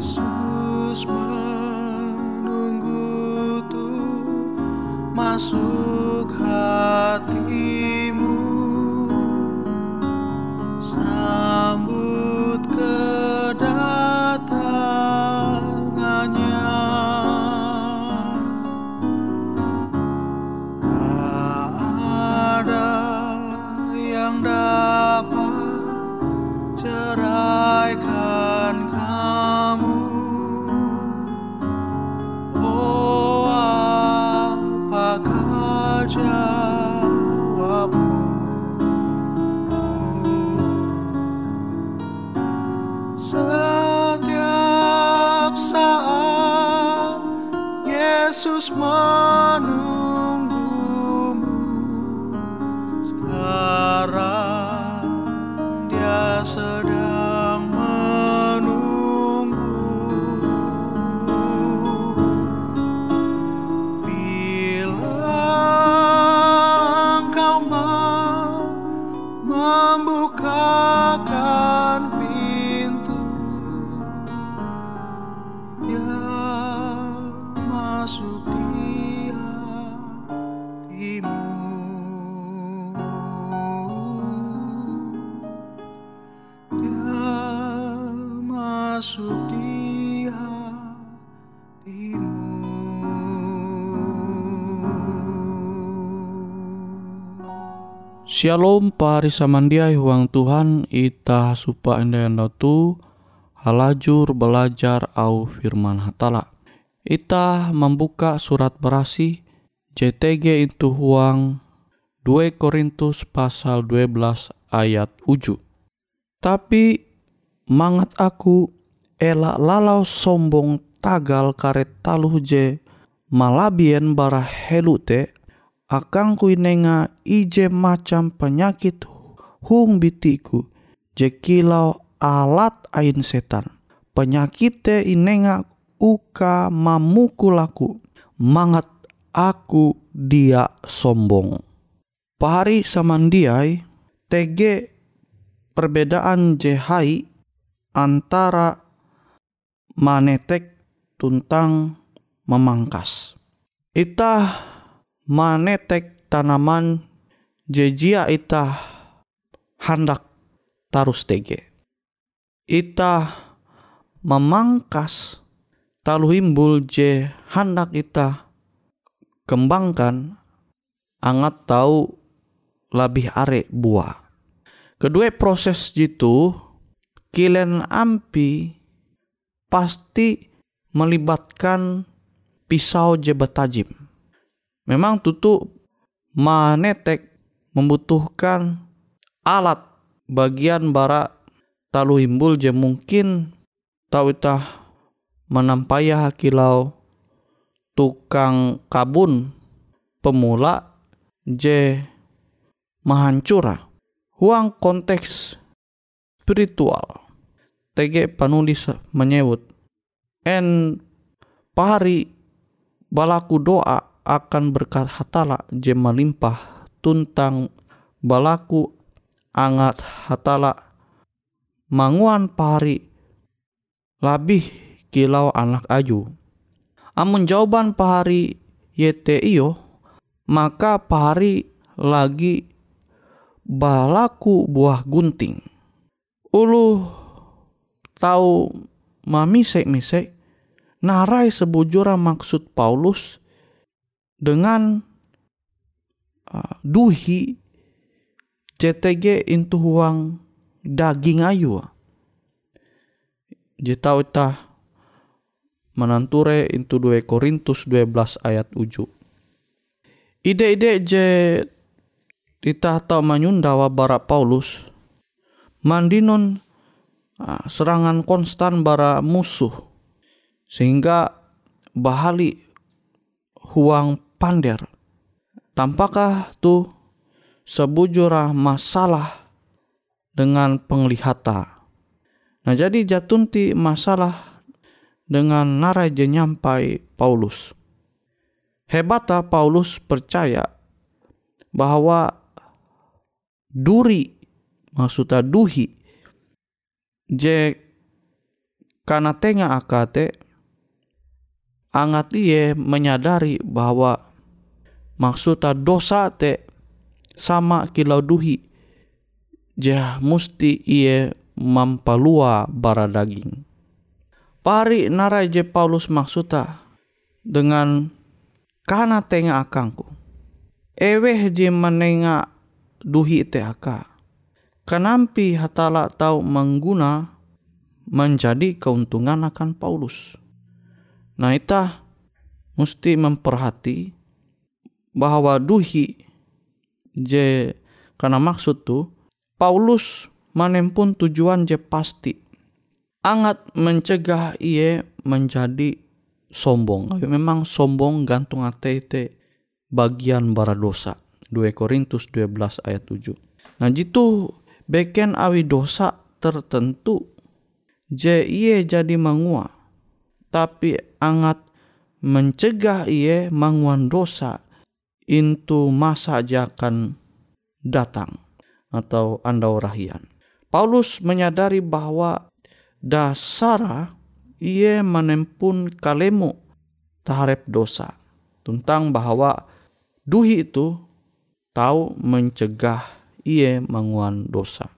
Yesus Uh... Shalom pari samandiai huang Tuhan ita supa enda tu halajur belajar au firman hatala. Ita membuka surat berasi JTG itu huang 2 Korintus pasal 12 ayat uju. Tapi mangat aku elak lalau sombong tagal karet taluh je malabien bara helute akang kuinenga ije macam penyakit hung bitiku. Je kilau alat ain setan. Penyakit te inenga uka mamukulaku mangat aku dia sombong. Pahari samandiai TG perbedaan jehai antara manetek tuntang memangkas. Ita manetek tanaman jejia ita hendak tarus TG. Ita memangkas talu himbul je hendak ita kembangkan angat tahu lebih are buah. Kedua proses jitu kilen ampi pasti melibatkan pisau je betajim. Memang tutu manetek membutuhkan alat bagian bara talu himbul je mungkin tahu itah menampaya kilau tukang kabun pemula je mahancura. Huang konteks spiritual TG penulis menyebut en pahari balaku doa akan berkat hatala je melimpah tuntang balaku angat hatala manguan pahari labih kilau anak aju amun jawaban pahari yete iyo maka pahari lagi balaku buah gunting. Ulu tahu mamisek-misek narai sebujura maksud Paulus dengan uh, duhi CTG intu huang daging ayu. Jitau ta menanture intu 2 Korintus 12 ayat 7. Ide-ide je ditata manyundawa bara Paulus mandinon uh, serangan konstan bara musuh sehingga bahali huang pander. Tampakah tu sebujurah masalah dengan penglihata? Nah jadi jatunti masalah dengan narai nyampai Paulus. Hebata Paulus percaya bahwa duri maksudnya duhi je karena tengah akate angat menyadari bahwa maksudnya dosa te sama kilau duhi je musti iye mampalua bara daging pari narai je Paulus maksudnya dengan karena tengah akangku eweh je menengah duhi THK. Kenampi hatala tahu mengguna menjadi keuntungan akan Paulus. Nah itah mesti memperhati bahwa duhi je karena maksud tu Paulus menempun tujuan je pasti angat mencegah ia menjadi sombong. Memang sombong gantung ate bagian bara dosa. 2 Korintus 12 ayat 7. Nah jitu beken awi dosa tertentu je iye jadi mangua tapi angat mencegah iye manguan dosa into masa jakan datang atau andau rahian. Paulus menyadari bahwa dasara ia menempun kalemu taharep dosa tentang bahwa duhi itu tahu mencegah ia menguan dosa.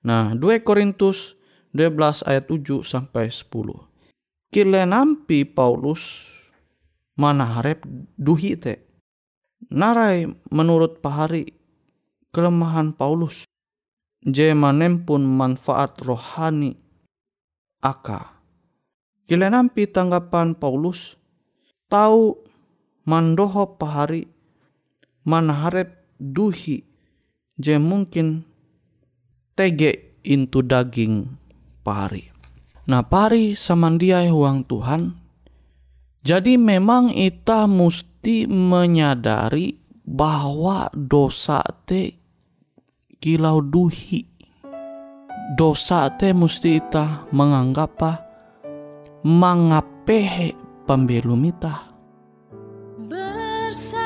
Nah, 2 Korintus 12 ayat 7 sampai 10. Kile nampi Paulus mana harap duhi te. Narai menurut pahari kelemahan Paulus. Je manempun manfaat rohani aka. Kile nampi tanggapan Paulus tahu mandoho pahari mana harap duhi je mungkin tege into daging pari. Nah pari samandiai huang Tuhan. Jadi memang ita mesti menyadari bahwa dosa te kilau duhi. Dosa te mesti ita menganggap mangapehe pembelum ita. Bersabdalah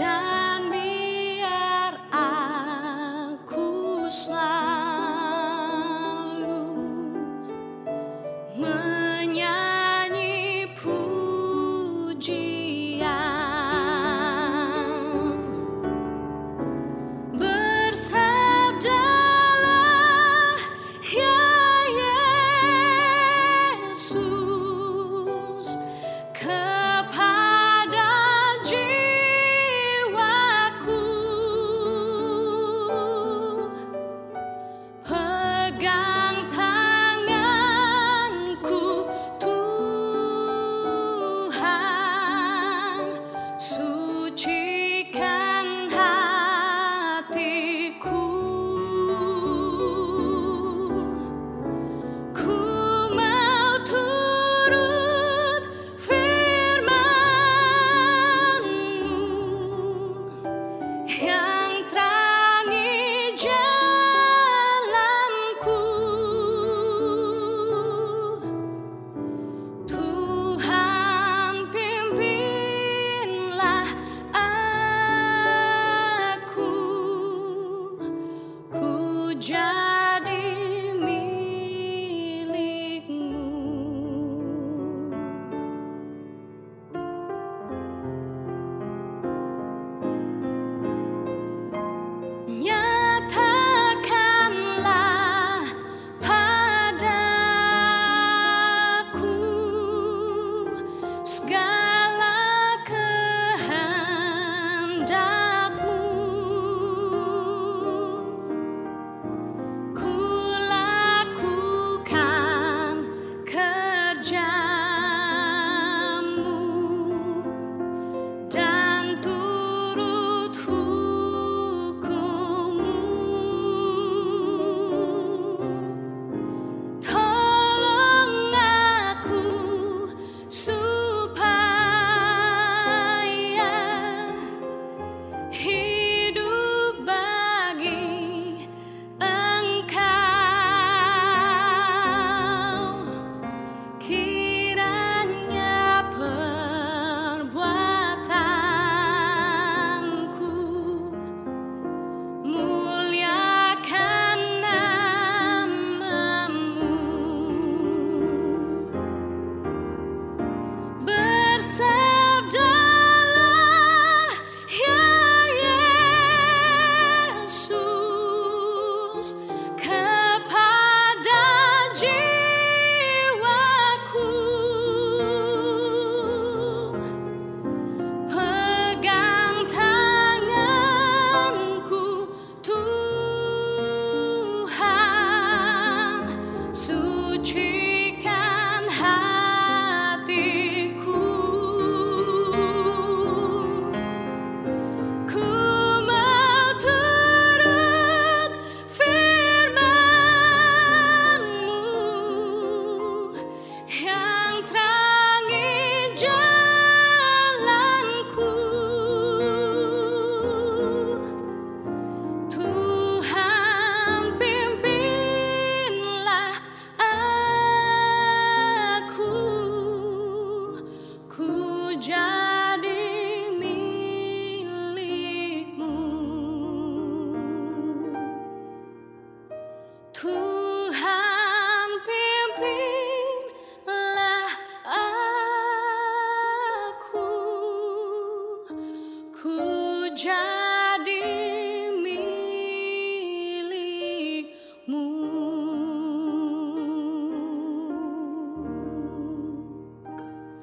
die.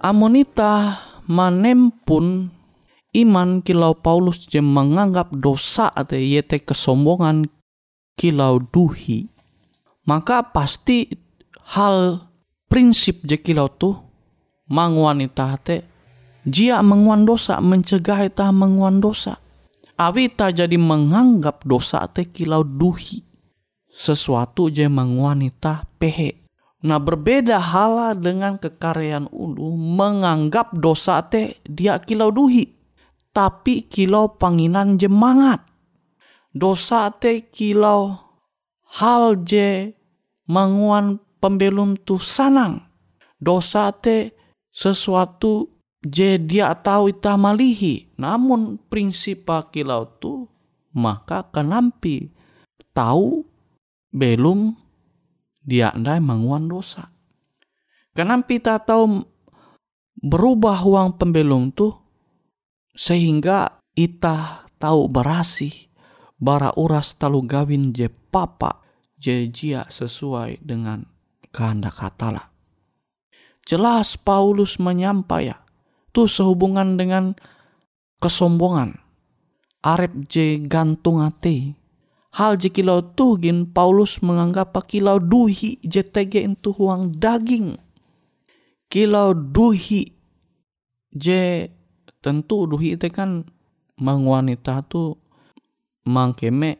Amonita manempun iman kilau Paulus je menganggap dosa atau yete kesombongan kilau duhi. Maka pasti hal prinsip je kilau tuh manguan ita te jia menguan dosa mencegah ita menguan dosa. Awi ita jadi menganggap dosa te kilau duhi. Sesuatu je menguan ita pehe. Nah berbeda hala dengan kekaryaan ulu menganggap dosa te dia kilau duhi. Tapi kilau panginan jemangat. Dosa te kilau hal je manguan pembelum tu sanang. Dosa te sesuatu je dia tahu ita malihi. Namun prinsip kilau tu maka kenampi tahu belum dia andai manguan dosa. Kenapa kita tahu berubah uang pembelum tu sehingga ita tahu berasih bara uras talu gawin je papa je jia sesuai dengan kehendak hatala. Jelas Paulus menyampaikan tu sehubungan dengan kesombongan. Arep je gantung ate. Hal je kilau tu gin Paulus menganggap kilau duhi je tege itu huang daging. Kilau duhi je tentu duhi itu kan mangwanita tu mangkeme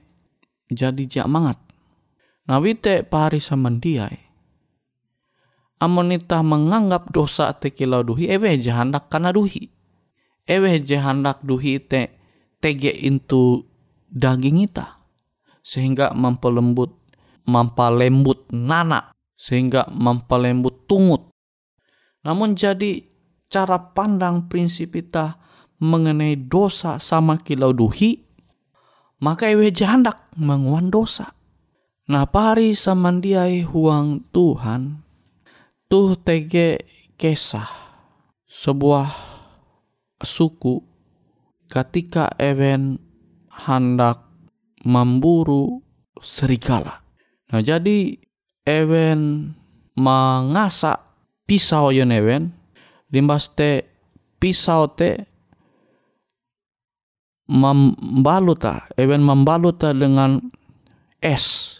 jadi jak mangat. Nah wite pari samandiai. Amonita menganggap dosa te kilau duhi ewe jahandak karena duhi. Ewe jahandak duhi te tege into daging ita sehingga mempelembut mampalembut nana sehingga mampalembut tungut. Namun jadi cara pandang prinsip kita mengenai dosa sama kilau duhi maka ewe jahandak menguan dosa. Nah pari samandiai huang Tuhan tuh tege kesah sebuah suku ketika event hendak memburu serigala. Nah jadi event mengasak pisau yon event limbas te pisau te membalut ta event membalut ta dengan es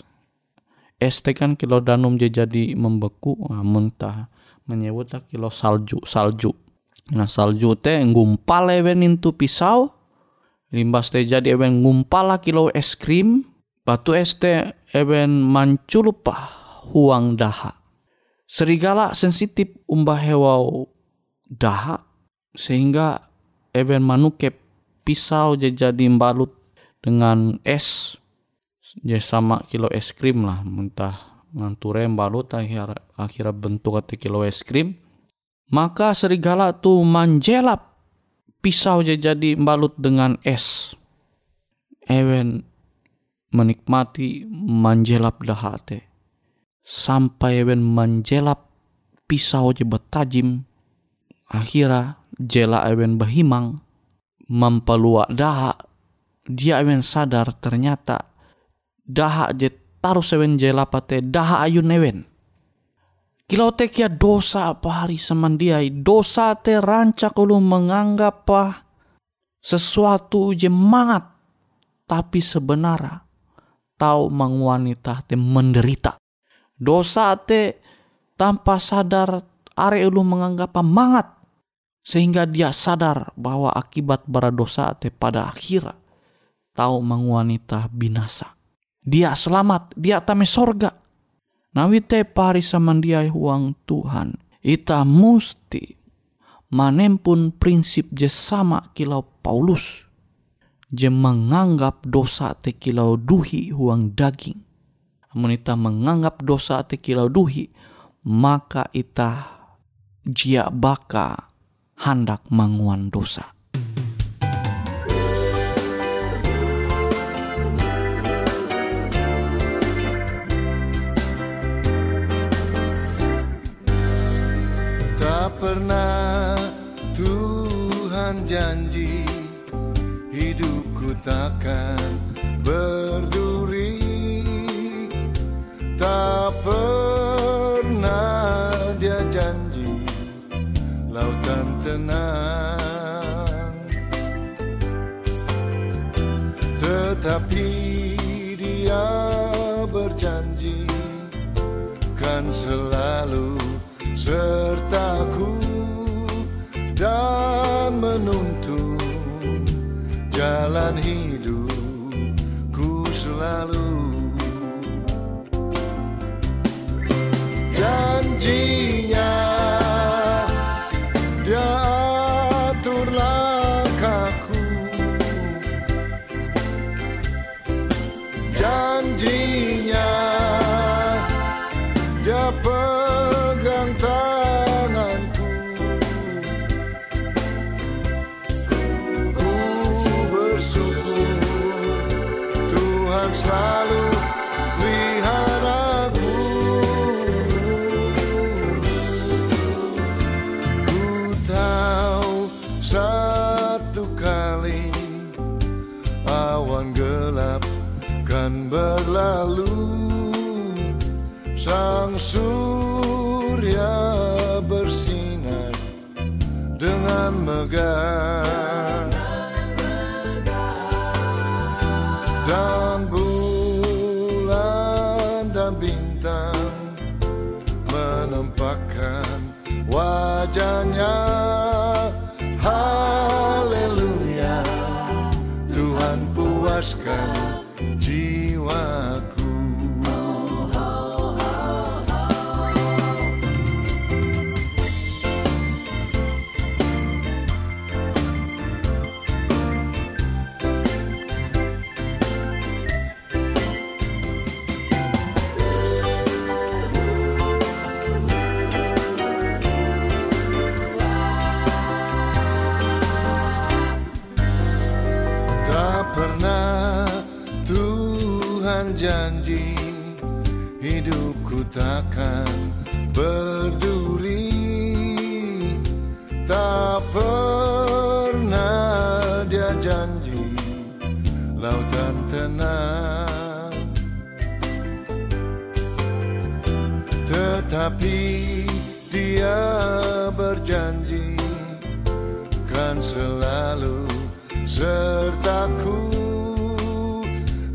es te kan kilo danum je jadi membeku nah, muntah menyebut kilo salju salju nah salju te ngumpal event itu pisau limbas te jadi event ngumpal kilo es krim batu es te event manculup huang daha. Serigala sensitif umbah hewau daha sehingga event manukep pisau jadi balut dengan es je sama kilo es krim lah. Mentah nganture balut akhir akhirnya bentuk kilo es krim. Maka serigala tu manjelap pisau je jadi balut dengan es. Ewen menikmati manjelap dahate sampai ewen manjelap pisau je betajim akhirnya jela ewen behimang mempeluak dahak dia ewen sadar ternyata dahak je taruh sewen jelapate dahak ayun ewen Kilau te kia dosa apa hari semandiai dosa te rancak ulu menganggap sesuatu je mangat tapi sebenarnya tahu mang wanita te menderita dosa te tanpa sadar are ulu menganggap apa mangat sehingga dia sadar bahwa akibat dosa te pada akhir tahu wanita binasa. Dia selamat, dia tame sorga. Nawi te pari samandiai huang Tuhan. Ita musti manempun prinsip je sama kilau Paulus. Je menganggap dosa te kilau duhi huang daging. Namun ita menganggap dosa te kilau duhi, maka ita jia baka hendak manguan dosa. Tak pernah Tuhan janji hidupku takkan berduri. Tak pernah dia janji lautan tenang. Tetapi dia berjanji kan selalu sertaku selalu lihat aku. Ku tahu satu kali awan gelap kan berlalu. Sang surya bersinar dengan megah sertaku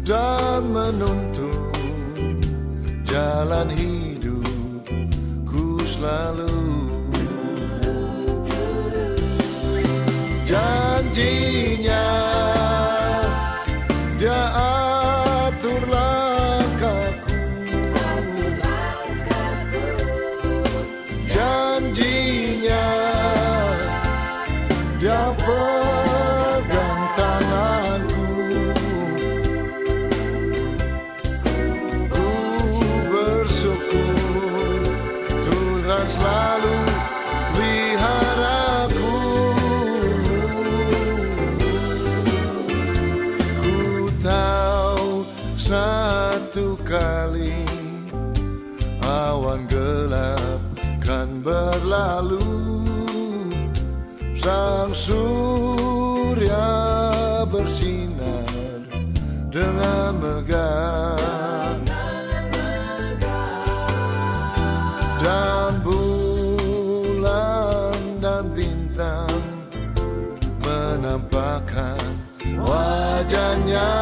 dan menuntun jalan hidupku selalu kan berlalu. Sang surya bersinar dengan megah. Dan bulan dan bintang menampakkan wajahnya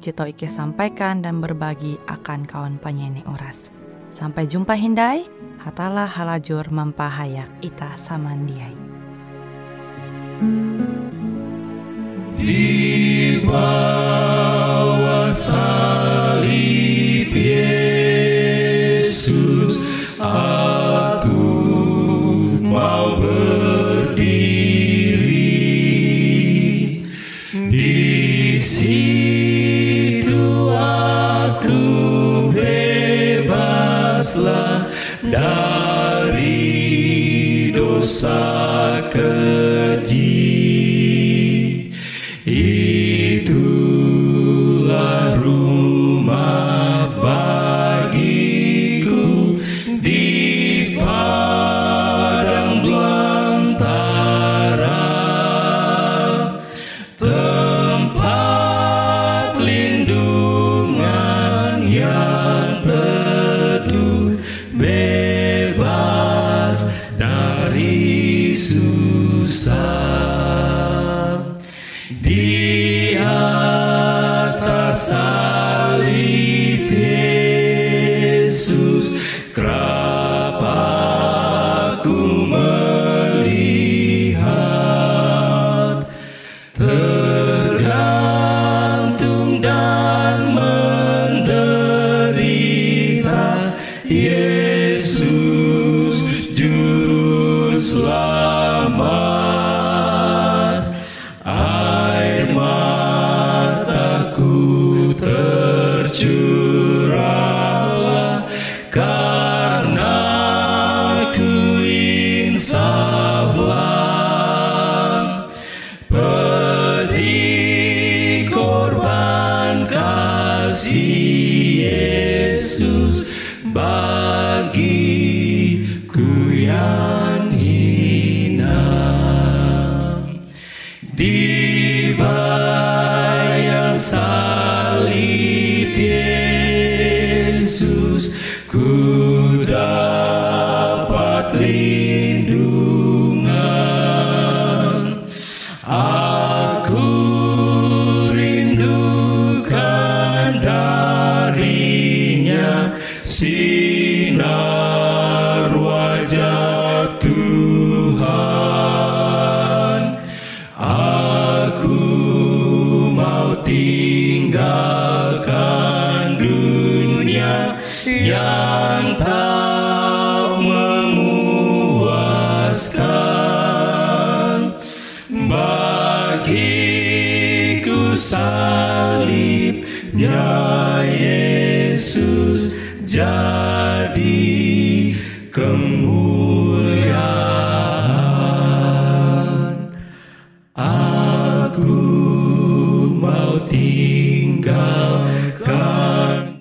Jito Ike sampaikan dan berbagi akan kawan penyanyi oras. Sampai jumpa Hindai, hatalah halajur mempahayak ita samandiai. Di bawah salib Yesus bebaslah dari dosa keji